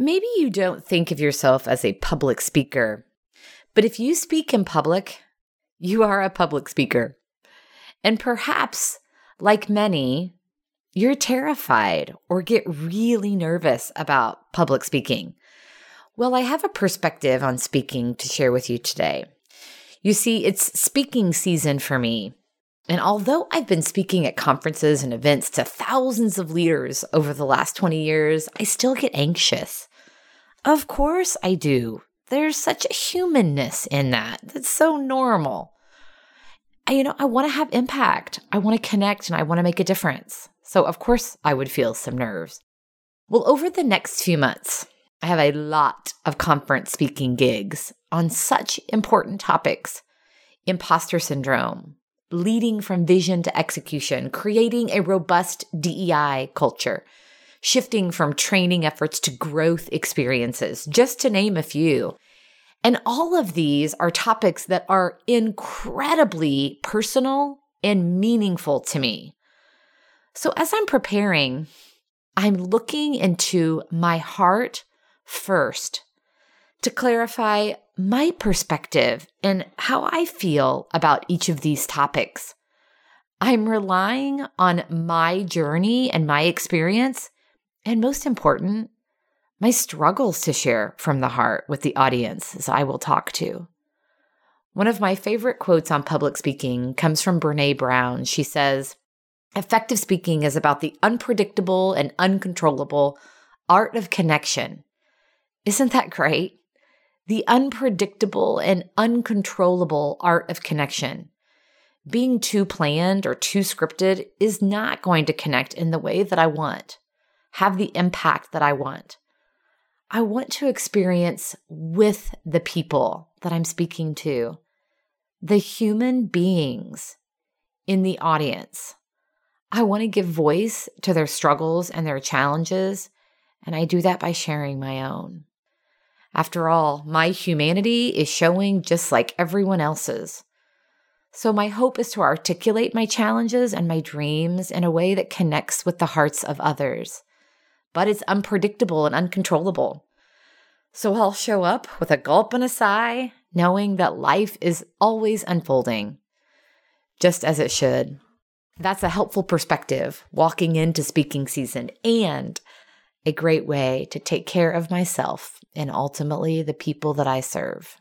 Maybe you don't think of yourself as a public speaker, but if you speak in public, you are a public speaker. And perhaps, like many, you're terrified or get really nervous about public speaking. Well, I have a perspective on speaking to share with you today. You see, it's speaking season for me. And although I've been speaking at conferences and events to thousands of leaders over the last 20 years, I still get anxious. Of course I do. There's such a humanness in that. That's so normal. I, you know, I want to have impact. I want to connect and I want to make a difference. So, of course, I would feel some nerves. Well, over the next few months, I have a lot of conference speaking gigs on such important topics imposter syndrome, leading from vision to execution, creating a robust DEI culture, shifting from training efforts to growth experiences, just to name a few. And all of these are topics that are incredibly personal and meaningful to me. So as I'm preparing, I'm looking into my heart first to clarify my perspective and how I feel about each of these topics. I'm relying on my journey and my experience and most important, my struggles to share from the heart with the audience as I will talk to. One of my favorite quotes on public speaking comes from Brene Brown. She says, Effective speaking is about the unpredictable and uncontrollable art of connection. Isn't that great? The unpredictable and uncontrollable art of connection. Being too planned or too scripted is not going to connect in the way that I want have the impact that I want. I want to experience with the people that I'm speaking to, the human beings in the audience. I want to give voice to their struggles and their challenges, and I do that by sharing my own. After all, my humanity is showing just like everyone else's. So, my hope is to articulate my challenges and my dreams in a way that connects with the hearts of others but it's unpredictable and uncontrollable. So I'll show up with a gulp and a sigh, knowing that life is always unfolding, just as it should. That's a helpful perspective walking into speaking season and a great way to take care of myself and ultimately the people that I serve.